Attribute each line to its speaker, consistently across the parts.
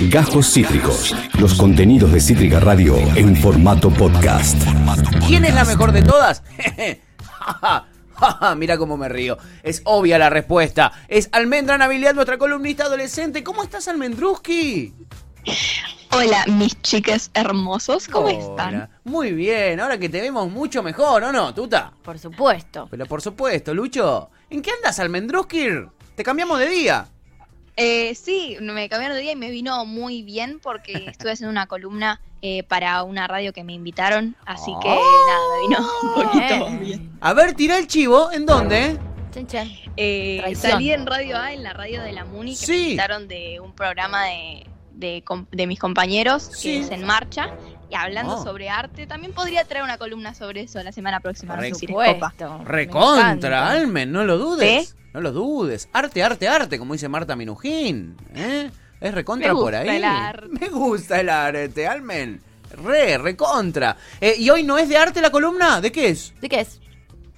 Speaker 1: Gajos Cítricos. Los contenidos de Cítrica Radio en formato podcast.
Speaker 2: ¿Quién es la mejor de todas? Mira cómo me río. Es obvia la respuesta. Es Almendra Nabilidad, nuestra columnista adolescente. ¿Cómo estás, Almendruski?
Speaker 3: Hola, mis chicas hermosos, ¿cómo
Speaker 2: Hola.
Speaker 3: están?
Speaker 2: Muy bien, ahora que te vemos mucho mejor, ¿o no, Tuta?
Speaker 4: Por supuesto.
Speaker 2: Pero por supuesto, Lucho. ¿En qué andas, Almendruski? Te cambiamos de día.
Speaker 3: Eh, sí, me cambiaron de día y me vino muy bien porque estuve haciendo una columna eh, para una radio que me invitaron, así que nada, me vino un poquito
Speaker 4: Bien.
Speaker 2: A ver, tira el chivo. ¿En dónde?
Speaker 4: Chan, chan.
Speaker 3: Eh, salí en Radio A, en la radio de la Muni, que
Speaker 2: Sí.
Speaker 3: me invitaron de un programa de, de, com- de mis compañeros,
Speaker 2: Sí.
Speaker 3: que es En Marcha, y hablando
Speaker 2: Oh.
Speaker 3: sobre arte. También podría traer una columna sobre eso la semana próxima,
Speaker 2: Por.
Speaker 4: Supuesto. Encanta.
Speaker 2: Almen, no lo dudes.
Speaker 3: ¿Sí?
Speaker 2: No lo dudes. Arte, arte, arte, como dice Marta Minujín. ¿eh? Es recontra
Speaker 3: Me
Speaker 2: por
Speaker 3: gusta
Speaker 2: ahí.
Speaker 3: el arte.
Speaker 2: Me gusta el arte, Almen. Re, recontra. Eh, ¿Y hoy no es de arte la columna? ¿De qué es?
Speaker 4: ¿De qué es?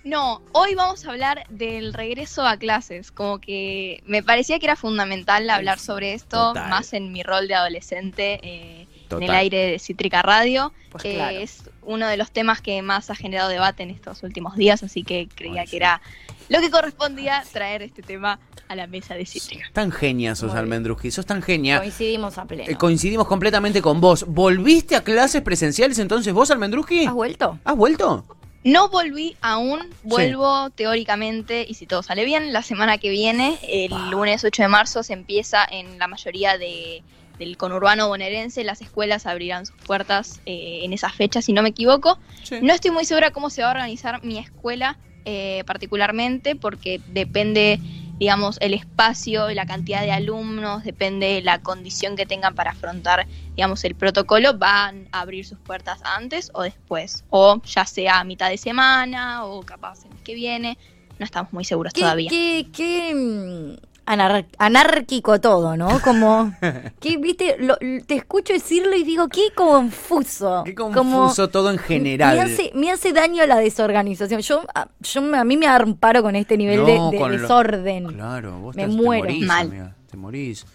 Speaker 3: No, hoy vamos a hablar del regreso a clases. Como que me parecía que era fundamental hablar sobre esto,
Speaker 2: Total.
Speaker 3: más en mi rol de adolescente eh, en el aire de Cítrica Radio.
Speaker 4: Pues
Speaker 3: Eh,
Speaker 4: claro.
Speaker 3: Es uno de los temas que más ha generado debate en estos últimos días, así que creía
Speaker 2: Ay, sí.
Speaker 3: que era lo que correspondía traer este tema a la mesa de Cítrica.
Speaker 2: Tan genia sos. Almendruski. Sos tan genia.
Speaker 4: Coincidimos a pleno.
Speaker 2: Eh, coincidimos completamente con vos. ¿Volviste a clases presenciales entonces vos, Almendruski?
Speaker 4: ¿Has vuelto?
Speaker 2: ¿Has vuelto?
Speaker 3: No volví aún, vuelvo teóricamente, y si todo sale bien, la semana que viene, el
Speaker 2: Wow.
Speaker 3: lunes 8 de marzo, se empieza en la mayoría de, del conurbano bonaerense, las escuelas abrirán sus puertas eh, en esa fecha, si no me equivoco.
Speaker 2: Sí.
Speaker 3: No estoy muy segura cómo se va a organizar mi escuela eh, particularmente, porque depende, digamos, el espacio, la cantidad de alumnos, depende la condición que tengan para afrontar, digamos, el protocolo, van a abrir sus puertas antes o después, o ya sea a mitad de semana o capaz el mes que viene, no estamos muy seguros
Speaker 4: ¿Qué,
Speaker 3: todavía.
Speaker 4: qué, qué, mm, anar- anárquico todo, ¿no? Como, que, viste, Lo- te escucho decirlo y digo, qué confuso.
Speaker 2: Qué
Speaker 4: Como-
Speaker 2: confuso todo en general.
Speaker 4: Me hace, me hace daño la desorganización. Yo, a, yo me- a mí me amparo con este nivel de-
Speaker 2: No,
Speaker 4: de,
Speaker 2: con lo-
Speaker 4: desorden.
Speaker 2: Claro, vos
Speaker 4: Me
Speaker 2: te, te
Speaker 4: muero.
Speaker 2: morís,
Speaker 3: Mal.
Speaker 2: amiga, te morís.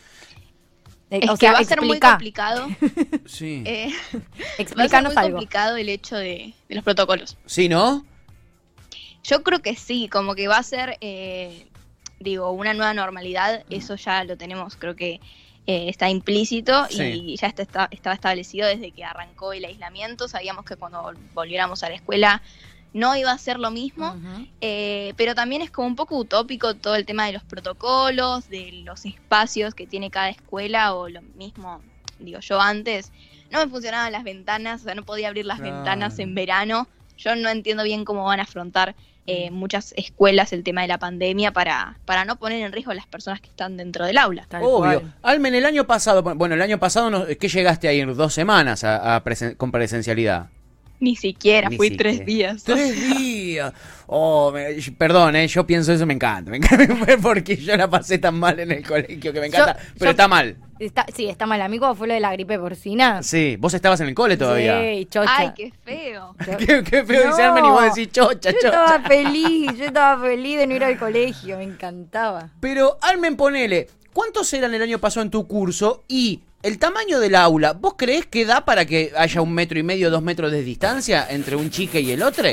Speaker 3: Es
Speaker 4: o
Speaker 3: que
Speaker 4: sea,
Speaker 3: va a ser muy complicado.
Speaker 2: Sí.
Speaker 3: eh, va a ser muy
Speaker 4: algo.
Speaker 3: complicado el hecho de, de los protocolos.
Speaker 2: ¿Sí, no?
Speaker 3: Yo creo que sí, como que va a ser, eh, digo, una nueva normalidad, eso ya lo tenemos, creo que eh, está implícito
Speaker 2: Sí.
Speaker 3: y ya está, está- estaba establecido desde que arrancó el aislamiento, sabíamos que cuando vol- volviéramos a la escuela no iba a ser lo mismo, eh, pero también es como un poco utópico todo el tema de los protocolos, de los espacios que tiene cada escuela o lo mismo, digo, yo antes no me funcionaban las ventanas, o sea, no podía abrir las
Speaker 2: Claro.
Speaker 3: ventanas en verano, yo no entiendo bien cómo van a afrontar eh,
Speaker 2: Mm.
Speaker 3: muchas escuelas el tema de la pandemia para, para no poner en riesgo a las personas que están dentro del aula.
Speaker 4: Tal
Speaker 2: Obvio.
Speaker 4: cual.
Speaker 2: Almen, el año pasado, bueno, el año pasado, no- ¿qué llegaste a ir? ¿Dos semanas a, a presen- con presencialidad?
Speaker 3: Ni siquiera,
Speaker 2: Ni
Speaker 3: fui
Speaker 2: siquiera.
Speaker 3: tres días.
Speaker 2: Tres días. Oh, me- perdón, eh, yo pienso eso, me encanta. Me encanta porque yo la pasé tan mal en el colegio que me encanta.
Speaker 4: Yo-
Speaker 2: pero
Speaker 4: yo-
Speaker 2: está mal.
Speaker 4: Está, sí, está mal. A mí cuando fue lo de la gripe porcina.
Speaker 2: Sí, vos estabas en el cole todavía.
Speaker 4: Sí, chocha.
Speaker 3: Ay, qué feo.
Speaker 4: Yo-
Speaker 2: Qué, qué feo dice
Speaker 4: No.
Speaker 2: Almen y vos decís chocha,
Speaker 4: Yo
Speaker 2: chocha.
Speaker 4: estaba feliz, yo estaba feliz de no ir al colegio, me encantaba.
Speaker 2: Pero, Almen, ponele, ¿cuántos eran el año pasado en tu curso? Y el tamaño del aula, ¿vos creés que da para que haya un metro y medio, dos metros de distancia entre un chique y el otro?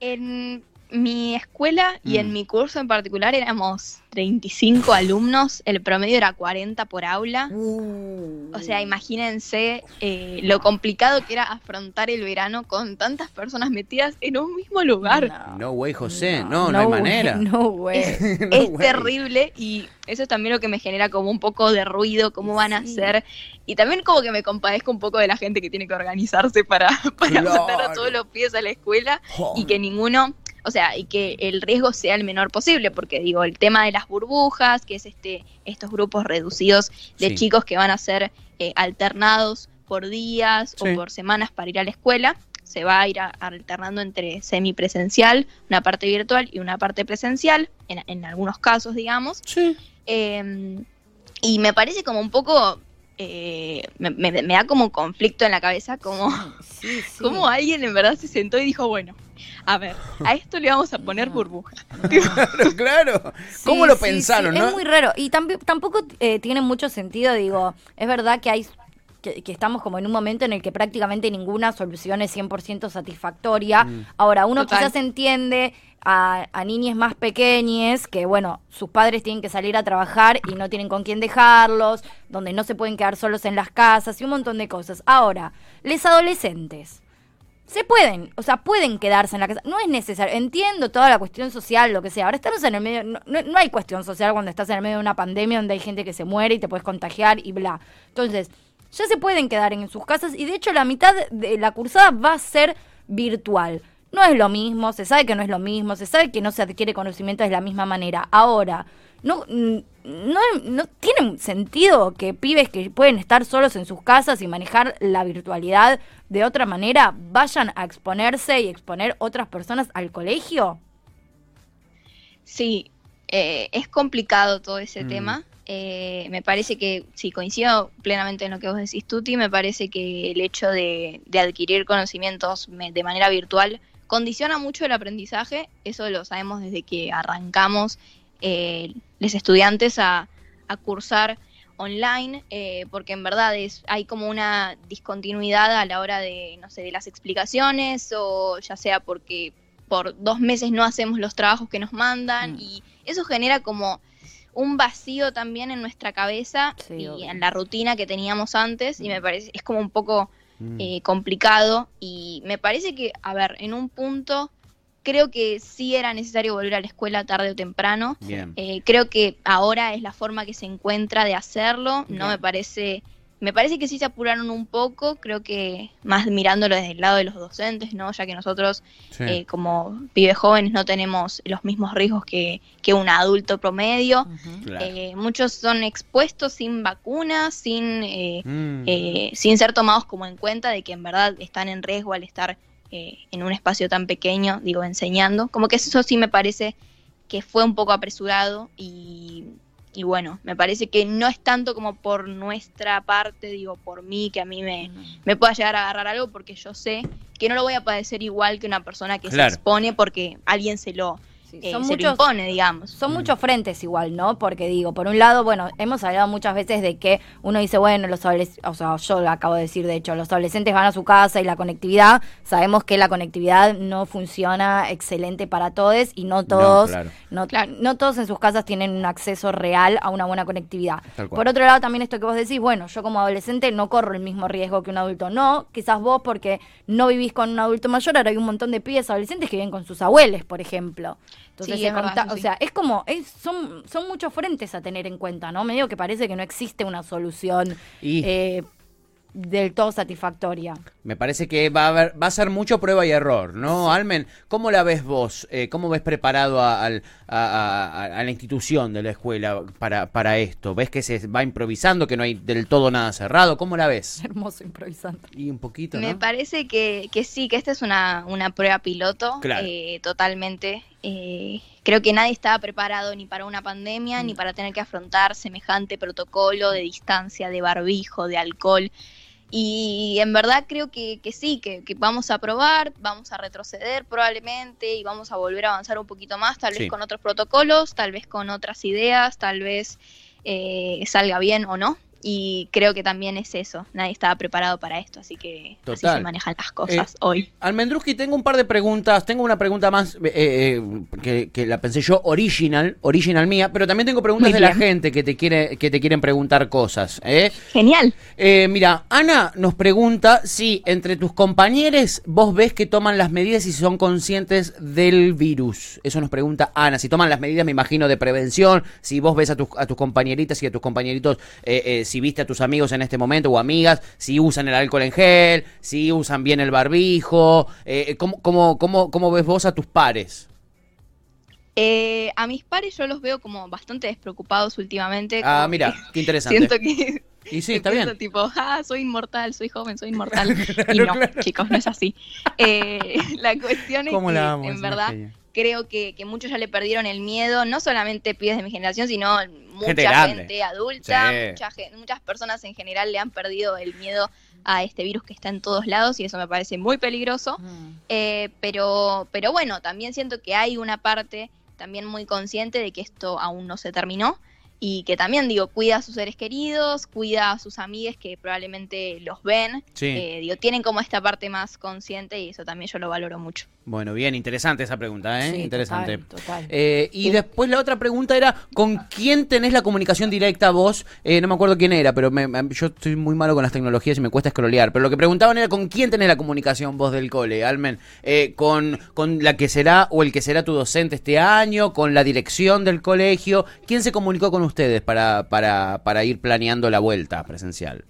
Speaker 3: En mi escuela y
Speaker 2: Mm.
Speaker 3: en mi curso en particular éramos 35 alumnos, el promedio era 40 por aula. O sea, imagínense eh, lo complicado que era afrontar el verano con tantas personas metidas en un mismo lugar.
Speaker 2: No, güey, José, no, no, hay
Speaker 4: way,
Speaker 2: manera.
Speaker 4: No, güey.
Speaker 2: No,
Speaker 3: es terrible y eso es también lo que me genera como un poco de ruido, cómo van a
Speaker 4: Sí.
Speaker 3: ser. Y también como que me compadezco un poco de la gente que tiene que organizarse para, para
Speaker 2: Claro.
Speaker 3: mandar a todos los pies a la escuela y que ninguno, o sea, y que el riesgo sea el menor posible, porque digo, el tema de las burbujas, que es este, estos grupos reducidos de
Speaker 2: Sí.
Speaker 3: chicos que van a ser eh, alternados por días
Speaker 2: Sí.
Speaker 3: o por semanas para ir a la escuela, se va a ir a- alternando entre semipresencial, una parte virtual y una parte presencial, en, en algunos casos, digamos.
Speaker 2: Sí.
Speaker 3: Eh, y me parece como un poco eh, me, me- me da como conflicto en la cabeza, como,
Speaker 4: Sí, sí.
Speaker 3: como alguien en verdad se sentó y dijo, bueno, a ver, a esto le vamos a poner burbuja.
Speaker 2: Claro, claro.
Speaker 4: Sí,
Speaker 2: ¿Cómo lo
Speaker 4: sí,
Speaker 2: pensaron,
Speaker 4: sí,
Speaker 2: no?
Speaker 4: Es muy raro. Y tampoco eh, tiene mucho sentido, digo, es verdad que hay que, que estamos como en un momento en el que prácticamente ninguna solución es 100% satisfactoria.
Speaker 2: Mm.
Speaker 4: Ahora, uno
Speaker 3: Total.
Speaker 4: quizás entiende a, a niñas más pequeñas que, bueno, sus padres tienen que salir a trabajar y no tienen con quién dejarlos, donde no se pueden quedar solos en las casas y un montón de cosas. Ahora, les adolescentes. Se pueden, o sea, pueden quedarse en la casa. No es necesario. Entiendo toda la cuestión social, lo que sea. Ahora estamos en el medio. No, no- no hay cuestión social cuando estás en el medio de una pandemia donde hay gente que se muere y te puedes contagiar y bla. Entonces, ya se pueden quedar en sus casas y de hecho la mitad de la cursada va a ser virtual. No es lo mismo, se sabe que no es lo mismo, se sabe que no se adquiere conocimiento de la misma manera. Ahora, no, mm, no, no tiene sentido que pibes que pueden estar solos en sus casas y manejar la virtualidad de otra manera vayan a exponerse y exponer otras personas al colegio.
Speaker 3: Sí, eh, es complicado todo ese
Speaker 2: Mm.
Speaker 3: tema. Eh, me parece que, sí, coincido plenamente en lo que vos decís, Tuti, me parece que el hecho de, de adquirir conocimientos me- de manera virtual condiciona mucho el aprendizaje, eso lo sabemos desde que arrancamos eh, los estudiantes a, a cursar online, eh, porque en verdad es, hay como una discontinuidad a la hora de, no sé, de las explicaciones, o ya sea porque por dos meses no hacemos los trabajos que nos mandan,
Speaker 4: Mm.
Speaker 3: y eso genera como un vacío también en nuestra cabeza
Speaker 4: Sí,
Speaker 3: y
Speaker 4: obvio.
Speaker 3: en la rutina que teníamos antes, y me parece, es como un poco
Speaker 2: Mm.
Speaker 3: eh, complicado y me parece que, a ver, en un punto creo que sí era necesario volver a la escuela tarde o temprano.
Speaker 2: Bien.
Speaker 3: Eh, creo que ahora es la forma que se encuentra de hacerlo. No me parece, me parece que sí se apuraron un poco. Creo que más mirándolo desde el lado de los docentes, ¿no? Ya que nosotros
Speaker 2: Sí.
Speaker 3: eh, como pibes jóvenes no tenemos los mismos riesgos que, que un adulto promedio.
Speaker 2: Claro.
Speaker 3: Eh, muchos son expuestos sin vacunas, sin eh,
Speaker 2: Mm.
Speaker 3: eh, sin ser tomados como en cuenta de que en verdad están en riesgo al estar eh, en un espacio tan pequeño, digo, enseñando. Como que eso sí me parece que fue un poco apresurado y, y bueno, me parece que no es tanto como por nuestra parte, digo, por mí, que a mí me, me pueda llegar a agarrar algo porque yo sé que no lo voy a padecer igual que una persona que
Speaker 2: Claro.
Speaker 3: se expone porque alguien se lo,
Speaker 4: Sí,
Speaker 3: eh,
Speaker 4: son
Speaker 3: se lo
Speaker 4: muchos,
Speaker 3: impone, digamos.
Speaker 4: Son muchos frentes igual, ¿no? Porque digo, por un lado, bueno, hemos hablado muchas veces de que uno dice, bueno, los adolescentes, o sea, yo lo acabo de decir, de hecho, los adolescentes van a su casa y la conectividad, sabemos que la conectividad no funciona excelente para todos y no todos,
Speaker 2: claro.
Speaker 4: no,
Speaker 3: Claro.
Speaker 4: no todos en sus casas tienen un acceso real a una buena conectividad. Por otro lado, también esto que vos decís, bueno, yo como adolescente no corro el mismo riesgo que un adulto. No, quizás vos porque no vivís con un adulto mayor, ahora hay un montón de pibes adolescentes que viven con sus abuelos, por ejemplo. Entonces,
Speaker 3: Sí, verdad,
Speaker 4: o sea, es como, es, son, son muchos frentes a tener en cuenta, ¿no? Medio que parece que no existe una solución
Speaker 2: Y-
Speaker 4: eh, del todo satisfactoria.
Speaker 2: Me parece que va a haber, va a ser mucho prueba y error, ¿no? Almen, ¿cómo la ves vos? Eh, ¿Cómo ves preparado a, al- a- a- a la institución de la escuela para, para esto? ¿Ves que se va improvisando, que no hay del todo nada cerrado? ¿Cómo la ves?
Speaker 4: Hermoso improvisando.
Speaker 2: Y un poquito,
Speaker 3: Me parece que, que sí, que esta es una, una prueba piloto,
Speaker 2: Claro.
Speaker 3: eh, totalmente. Eh, creo que nadie estaba preparado ni para una pandemia,
Speaker 2: Mm.
Speaker 3: ni para tener que afrontar semejante protocolo de distancia, de barbijo, de alcohol. Y en verdad creo que, que sí, que, que vamos a probar, vamos a retroceder probablemente y vamos a volver a avanzar un poquito más, tal
Speaker 2: Sí.
Speaker 3: vez con otros protocolos, tal vez con otras ideas, tal vez eh, salga bien o no. Y creo que también es eso, nadie estaba preparado para esto, así que así se manejan las cosas
Speaker 2: Eh,
Speaker 3: hoy.
Speaker 2: Almendruski, tengo un par de preguntas. Tengo una pregunta más eh, eh, que, que la pensé yo original, original mía, pero también tengo preguntas de la gente que te quiere que te quieren preguntar cosas. ¿eh?
Speaker 3: Genial.
Speaker 2: Eh, mira, Ana nos pregunta si entre tus compañeros vos ves que toman las medidas y si son conscientes del virus. Eso nos pregunta Ana. Si toman las medidas, me imagino, de prevención. Si vos ves a tus, a tus compañeritas y a tus compañeritos, eh, eh, si viste a tus amigos en este momento o amigas, si usan el alcohol en gel, si usan bien el barbijo. Eh, ¿cómo, cómo, cómo, ¿Cómo ves vos a tus pares?
Speaker 3: Eh, a mis pares yo los veo como bastante despreocupados últimamente.
Speaker 2: Ah, mira,
Speaker 3: que
Speaker 2: qué interesante.
Speaker 3: Siento que
Speaker 2: Y sí, está
Speaker 3: pienso
Speaker 2: bien.
Speaker 3: tipo, ah, soy inmortal, soy joven, soy inmortal. y no,
Speaker 2: claro.
Speaker 3: chicos, no es así. Eh, la cuestión es
Speaker 2: ¿Cómo
Speaker 3: que,
Speaker 2: la amo? Es
Speaker 3: en verdad. Creo que, que muchos ya le perdieron el miedo, no solamente pibes de mi generación, sino mucha
Speaker 2: Gente
Speaker 3: adulta,
Speaker 2: Sí.
Speaker 3: mucha muchas personas en general le han perdido el miedo a este virus que está en todos lados y eso me parece muy peligroso. Eh, pero, pero bueno, también siento que hay una parte también muy consciente de que esto aún no se terminó y que también digo, cuida a sus seres queridos, cuida a sus amigues que probablemente los ven,
Speaker 2: Sí.
Speaker 3: eh, digo, tienen como esta parte más consciente y eso también yo lo valoro mucho.
Speaker 2: Bueno, bien, interesante esa pregunta, ¿eh?
Speaker 4: Sí,
Speaker 2: interesante.
Speaker 4: total, total.
Speaker 2: Eh, y después la otra pregunta era, ¿con quién tenés la comunicación directa vos? Eh, no me acuerdo quién era, pero me- me- yo estoy muy malo con las tecnologías y me cuesta scrollear. Pero lo que preguntaban era, ¿con quién tenés la comunicación vos del cole, Almen? Eh, ¿con, ¿Con la que será o el que será tu docente este año? ¿Con la dirección del colegio? ¿Quién se comunicó con ustedes para, para, para ir planeando la vuelta presencial?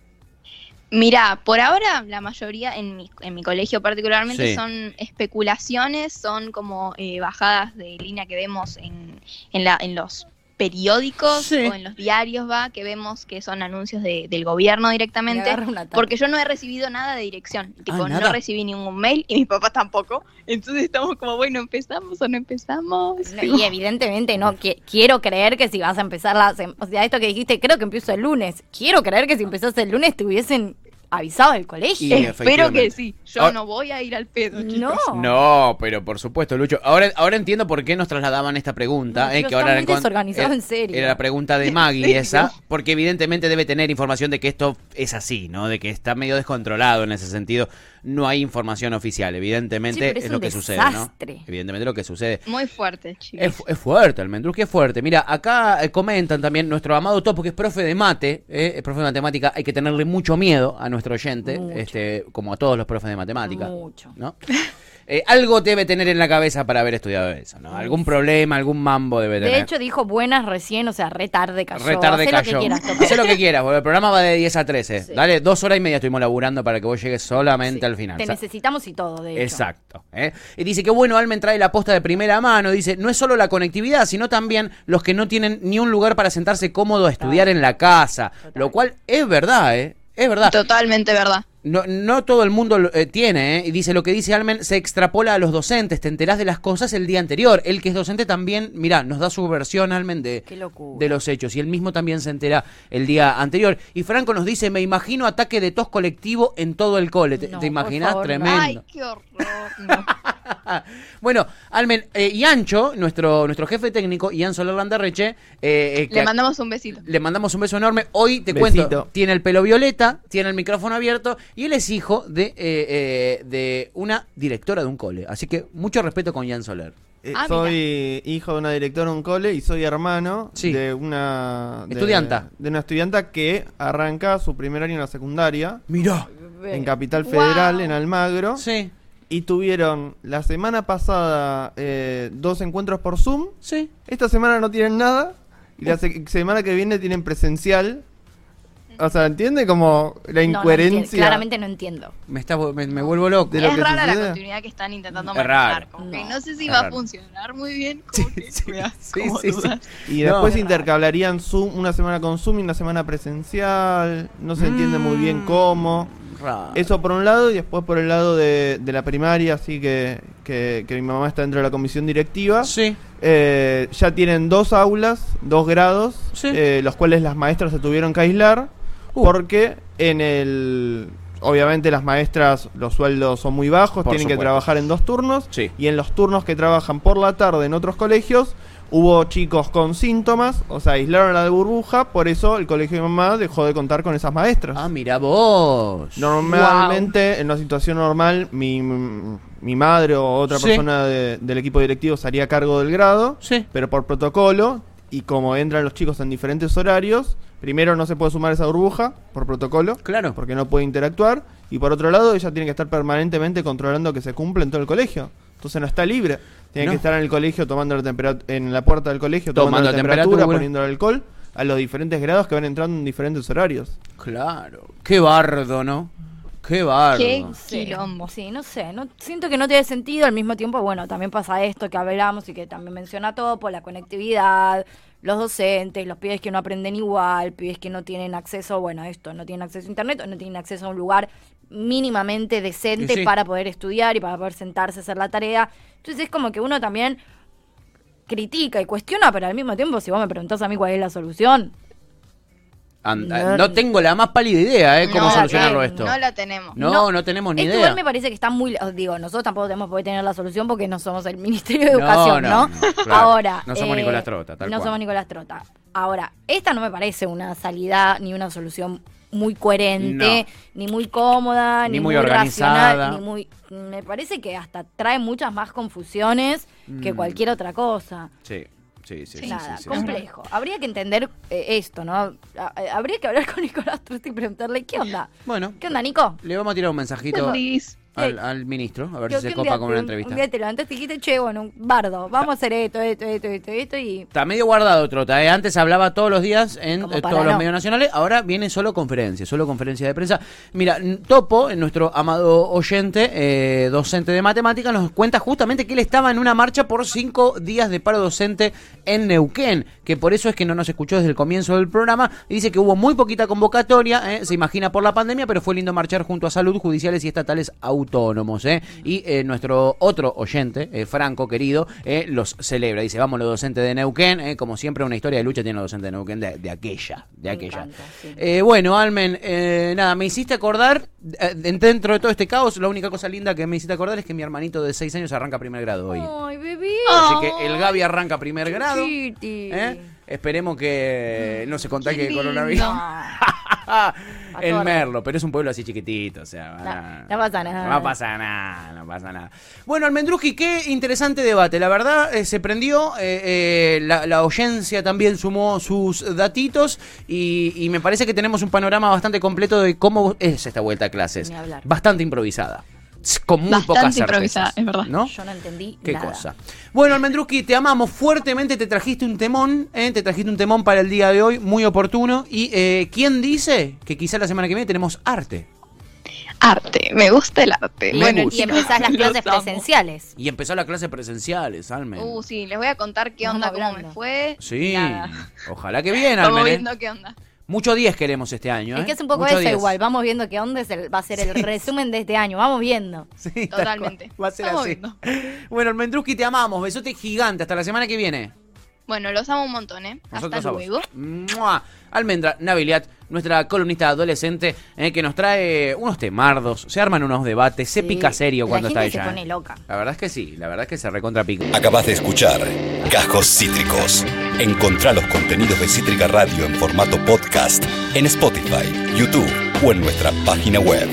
Speaker 3: Mira, por ahora la mayoría en mi, en mi colegio particularmente
Speaker 2: Sí.
Speaker 3: son especulaciones, son como eh, bajadas de línea que vemos en, en, la, en los periódicos
Speaker 2: Sí.
Speaker 3: o en los diarios, va, que vemos que son anuncios de- del gobierno directamente. Porque yo no he recibido nada de dirección, tipo,
Speaker 2: Ah, ¿nada?
Speaker 3: no recibí ningún mail y mis papás tampoco. Entonces estamos como, bueno, ¿empezamos o no empezamos?
Speaker 4: No, y evidentemente no qui- quiero creer que si vas a empezar la o sea esto que dijiste creo que empiezo el lunes quiero creer que si empezás el lunes te hubiesen avisado del colegio
Speaker 2: Y-
Speaker 3: Espero que sí. Yo
Speaker 2: Ahora-
Speaker 3: no voy a ir al pedo.
Speaker 4: no
Speaker 2: No, pero por supuesto, Lucho. Ahora, ahora entiendo por qué nos trasladaban esta pregunta.
Speaker 4: No,
Speaker 2: eh, que ahora era con-
Speaker 4: desorganizado,
Speaker 2: era-
Speaker 4: en serio.
Speaker 2: Era la pregunta de
Speaker 3: ¿En
Speaker 2: Maggie esa, porque evidentemente debe tener información de que esto es así, ¿no? De que está medio descontrolado en ese sentido. No hay información oficial, evidentemente
Speaker 4: Sí, pero
Speaker 2: es,
Speaker 4: es
Speaker 2: lo que sucede,
Speaker 4: desastre.
Speaker 2: ¿no? Evidentemente lo que sucede.
Speaker 3: Muy fuerte, chicos.
Speaker 2: Es, es fuerte, Almendruz, que es fuerte. Mira, acá eh, comentan también nuestro amado Topo, que es profe de mate, eh, es profe de matemática. Hay que tenerle mucho miedo a nuestro oyente,
Speaker 4: Mucho.
Speaker 2: este, como a todos los profes de matemática.
Speaker 4: Mucho.
Speaker 2: ¿no? Eh, algo debe tener en la cabeza para haber estudiado eso, ¿no? Algún problema, algún mambo debe tener.
Speaker 4: de hecho dijo buenas recién o sea re tarde cayó
Speaker 2: Re tarde
Speaker 4: Hacé
Speaker 2: cayó.
Speaker 4: lo que quieras.
Speaker 2: Hacé lo que quieras, porque el programa va de 10 a 13.
Speaker 4: Sí.
Speaker 2: Dale, dos horas y media estuvimos laburando para que vos llegues solamente
Speaker 4: Sí.
Speaker 2: al final.
Speaker 4: te necesitamos y todo de hecho
Speaker 2: Exacto. ¿eh? Y dice que bueno, Almen trae la posta de primera mano. Dice, no es solo la conectividad, sino también los que no tienen ni un lugar para sentarse cómodo a estudiar en la casa.
Speaker 4: Total.
Speaker 2: Lo cual es verdad, ¿eh? Es verdad.
Speaker 3: Totalmente verdad.
Speaker 2: No, no todo el mundo lo- eh, tiene, ¿eh? Y dice, lo que dice Almen se extrapola a los docentes. Te enterás de las cosas el día anterior. El que es docente también, mirá, nos da su versión, Almen, de, de los hechos. Y él mismo también se entera el día anterior. Y Franco nos dice, me imagino ataque de tos colectivo en todo el cole. ¿Te,
Speaker 4: No,
Speaker 2: te
Speaker 4: por
Speaker 2: imaginas? Tremendo.
Speaker 3: Ay, qué horror. no.
Speaker 2: bueno, Almen, eh, Iancho, nuestro, nuestro jefe técnico, Ian Soler Landerreche, eh, eh,
Speaker 3: Le mandamos un besito.
Speaker 2: le mandamos un beso enorme. Hoy te
Speaker 5: Besito.
Speaker 2: cuento, tiene el pelo violeta, tiene el micrófono abierto y él es hijo de, eh, eh, de una directora de un cole. Así que mucho respeto con Ian Soler.
Speaker 5: Eh,
Speaker 3: Ah,
Speaker 5: soy hijo de una directora de un cole y soy hermano
Speaker 2: Sí.
Speaker 5: de una de-
Speaker 2: Estudianta.
Speaker 5: De, una estudianta que arranca su primer año en la secundaria
Speaker 2: Mirá.
Speaker 5: en Capital
Speaker 3: Wow.
Speaker 5: Federal, en Almagro.
Speaker 2: Sí,
Speaker 5: Y tuvieron la semana pasada eh, dos encuentros por Zoom.
Speaker 2: sí.
Speaker 5: Esta semana no tienen nada. Y la se- semana que viene tienen presencial. O sea, ¿entiende como la
Speaker 4: No, no entiendo,
Speaker 5: incoherencia?
Speaker 4: claramente no entiendo.
Speaker 2: Me, está, me, me vuelvo loco.
Speaker 5: De lo
Speaker 3: es
Speaker 5: que
Speaker 3: rara la continuidad que están intentando
Speaker 2: Es
Speaker 3: manejar. Como que
Speaker 4: No,
Speaker 3: no sé si
Speaker 2: es
Speaker 3: va
Speaker 2: raro.
Speaker 3: a funcionar muy bien. Como que me da
Speaker 2: sí,
Speaker 3: como
Speaker 2: sí, sí.
Speaker 5: Y
Speaker 2: No.
Speaker 5: después intercalarían Zoom, una semana con Zoom y una semana presencial. No se entiende muy bien cómo.
Speaker 2: Raro.
Speaker 5: Eso por un lado, y después por el lado de, de la primaria, así que, que, que mi mamá está dentro de la comisión directiva.
Speaker 2: Sí,
Speaker 5: Eh, ya tienen dos aulas, dos grados,
Speaker 2: Sí.
Speaker 5: eh, los cuales las maestras se tuvieron que aislar,
Speaker 2: Uh.
Speaker 5: porque en el... Obviamente las maestras, los sueldos son muy bajos,
Speaker 2: Por
Speaker 5: tienen que trabajar en dos turnos,
Speaker 2: Sí.
Speaker 5: y en los turnos que trabajan por la tarde en otros colegios, hubo chicos con síntomas, o sea, aislaron a la burbuja, por eso el colegio de mi mamá dejó de contar con esas maestras.
Speaker 2: Ah, mira vos.
Speaker 5: Normalmente, en una situación normal, mi, mi madre o otra
Speaker 2: Sí.
Speaker 5: persona de- del equipo directivo se haría cargo del grado,
Speaker 2: Sí.
Speaker 5: pero por protocolo, y como entran los chicos en diferentes horarios, primero no se puede sumar esa burbuja, por protocolo,
Speaker 2: Claro.
Speaker 5: porque no puede interactuar, y por otro lado, ella tiene que estar permanentemente controlando que se cumple en todo el colegio. Entonces no está libre. Tiene
Speaker 2: No.
Speaker 5: que estar en el colegio tomando la temperatura, en la puerta del colegio tomando,
Speaker 2: Tomando
Speaker 5: la
Speaker 2: temperatura.
Speaker 5: temperatura, poniendo el alcohol a los diferentes grados que van entrando en diferentes horarios.
Speaker 2: Claro. Qué bardo, ¿no? Qué bardo.
Speaker 3: Qué quilombo.
Speaker 4: Sí, no sé, no, siento que no tiene sentido, al mismo tiempo, bueno, también pasa esto que hablamos y que también menciona Topo, la conectividad, los docentes, los pibes que no aprenden igual, pibes que no tienen acceso, bueno, a esto, no tienen acceso a internet o no tienen acceso a un lugar mínimamente decente
Speaker 2: sí.
Speaker 4: para poder estudiar y para poder sentarse a hacer la tarea. Entonces es como que uno también critica y cuestiona, pero al mismo tiempo, si vos me preguntás a mí cuál es la solución,
Speaker 2: And-
Speaker 4: No.
Speaker 2: no tengo la más pálida idea, ¿eh? ¿Cómo
Speaker 3: No,
Speaker 2: solucionarlo esto?
Speaker 3: No la tenemos.
Speaker 2: No, no, tenemos ni
Speaker 4: Esto
Speaker 2: idea.
Speaker 4: igual me parece que está muy... os Digo, nosotros tampoco tenemos por tener la solución porque no somos el Ministerio de
Speaker 2: No,
Speaker 4: Educación,
Speaker 2: no,
Speaker 4: ¿no?
Speaker 2: no, claro.
Speaker 4: Ahora...
Speaker 2: No somos Nicolás Trota, tal
Speaker 4: No
Speaker 2: cual.
Speaker 4: somos Nicolás Trota. Ahora, esta no me parece una salida ni una solución muy coherente, ni muy cómoda,
Speaker 2: Ni
Speaker 4: ni,
Speaker 2: muy
Speaker 4: muy,
Speaker 2: organizada.
Speaker 4: racional, ni muy... Me parece que hasta trae muchas más confusiones que
Speaker 2: Mm.
Speaker 4: cualquier otra cosa.
Speaker 2: Sí, sí, sí. sí,
Speaker 4: Nada,
Speaker 2: sí, sí.
Speaker 4: complejo. Habría que entender eh, esto, ¿no? Habría que hablar con Nicolás Trota y preguntarle, ¿qué onda?
Speaker 2: Bueno,
Speaker 4: ¿Qué onda, Nico?
Speaker 2: le vamos a tirar un mensajito. Al, al ministro, a ver
Speaker 4: Creo
Speaker 2: si se copa
Speaker 4: día
Speaker 2: con una
Speaker 4: un-
Speaker 2: entrevista.
Speaker 4: Un día te levantaste y dijiste, che, bueno, bardo, vamos a hacer esto, esto, esto, esto, esto y...
Speaker 2: Está medio guardado, Trota. ¿eh? Antes hablaba todos los días en eh, todos los medios nacionales. Ahora viene solo conferencia, solo conferencia de prensa. Mira, Topo, nuestro amado oyente, eh, docente de matemáticas, nos cuenta justamente que él estaba en una marcha por cinco días de paro docente en Neuquén. Que por eso es que no nos escuchó desde el comienzo del programa. Y dice que hubo muy poquita convocatoria, eh, se imagina por la pandemia, pero fue lindo marchar junto a salud, judiciales y estatales autónomos. Eh. Y eh, nuestro otro oyente, eh, Franco, querido, eh, los celebra. Dice, vamos los docentes de Neuquén. eh, como siempre, una historia de lucha tienen los docentes de Neuquén de, de aquella. De
Speaker 4: Me
Speaker 2: aquella.
Speaker 4: encanta, sí.
Speaker 2: Bueno, Almen, nada, me hiciste acordar, dentro de todo este caos, la única cosa linda que me hiciste acordar es que mi hermanito de 6 años arranca primer grado hoy.
Speaker 4: Ay, bebé.
Speaker 2: Así que el Gaby arranca primer grado. Esperemos que no se contagie
Speaker 3: Qué
Speaker 2: coronavirus. El. Merlo, pero es un pueblo así chiquitito, o sea,
Speaker 4: No, no pasa nada.
Speaker 2: No pasa nada, no pasa nada. Bueno, Almendruji, qué interesante debate. La verdad, eh, se prendió, eh, eh, la, la oyencia también sumó sus datitos y, y me parece que tenemos un panorama bastante completo de cómo es esta vuelta a clases. Bastante improvisada. Con muy
Speaker 3: Bastante
Speaker 2: pocas
Speaker 3: improvisada,
Speaker 2: certezas,
Speaker 3: es verdad.
Speaker 2: ¿no?
Speaker 4: Yo no entendí
Speaker 2: Qué
Speaker 4: nada.
Speaker 2: cosa. Bueno, Almendruski, te amamos fuertemente, te trajiste un temón, ¿eh? te trajiste un temón para el día de hoy, muy oportuno. ¿Y eh, quién dice que quizá la semana que viene tenemos arte?
Speaker 3: Arte, me gusta el arte.
Speaker 2: Me
Speaker 3: bueno,
Speaker 2: gusta.
Speaker 4: Y empezás las clases presenciales.
Speaker 2: Y empezó la clase presenciales, Almen.
Speaker 3: Uh, sí, les voy a contar qué onda, cómo me fue.
Speaker 2: sí,
Speaker 3: Nada.
Speaker 2: ojalá que bien, Almen. ¿eh?
Speaker 3: viendo qué onda.
Speaker 2: Mucho 10 queremos este año.
Speaker 4: Es
Speaker 2: ¿eh?
Speaker 4: que es un poco
Speaker 2: Mucho
Speaker 4: eso
Speaker 2: 10.
Speaker 4: igual. Vamos viendo qué onda es el- va a ser el
Speaker 2: Sí.
Speaker 4: resumen de este año. Vamos viendo.
Speaker 2: Sí, tal
Speaker 3: Totalmente.
Speaker 2: Va a ser
Speaker 3: Estamos
Speaker 2: así.
Speaker 3: viendo.
Speaker 2: Bueno, Almendruski, te amamos. Besote gigante. Hasta la semana que viene.
Speaker 3: Bueno, los amo un montón, ¿eh? Hasta
Speaker 2: Nosotros
Speaker 3: luego.
Speaker 2: ¡Mua! Almendra Naviliat, nuestra columnista adolescente, eh, que nos trae unos temardos, se arman unos debates, se
Speaker 4: Sí,
Speaker 2: pica serio
Speaker 4: la
Speaker 2: cuando está
Speaker 4: se
Speaker 2: ella.
Speaker 4: pone
Speaker 2: eh.
Speaker 4: loca.
Speaker 2: La verdad es que sí, la verdad es que se recontra pica.
Speaker 1: Acabas de escuchar Cajos Cítricos. Encontrá los contenidos de Cítrica Radio en formato podcast en Spotify, YouTube o en nuestra página web.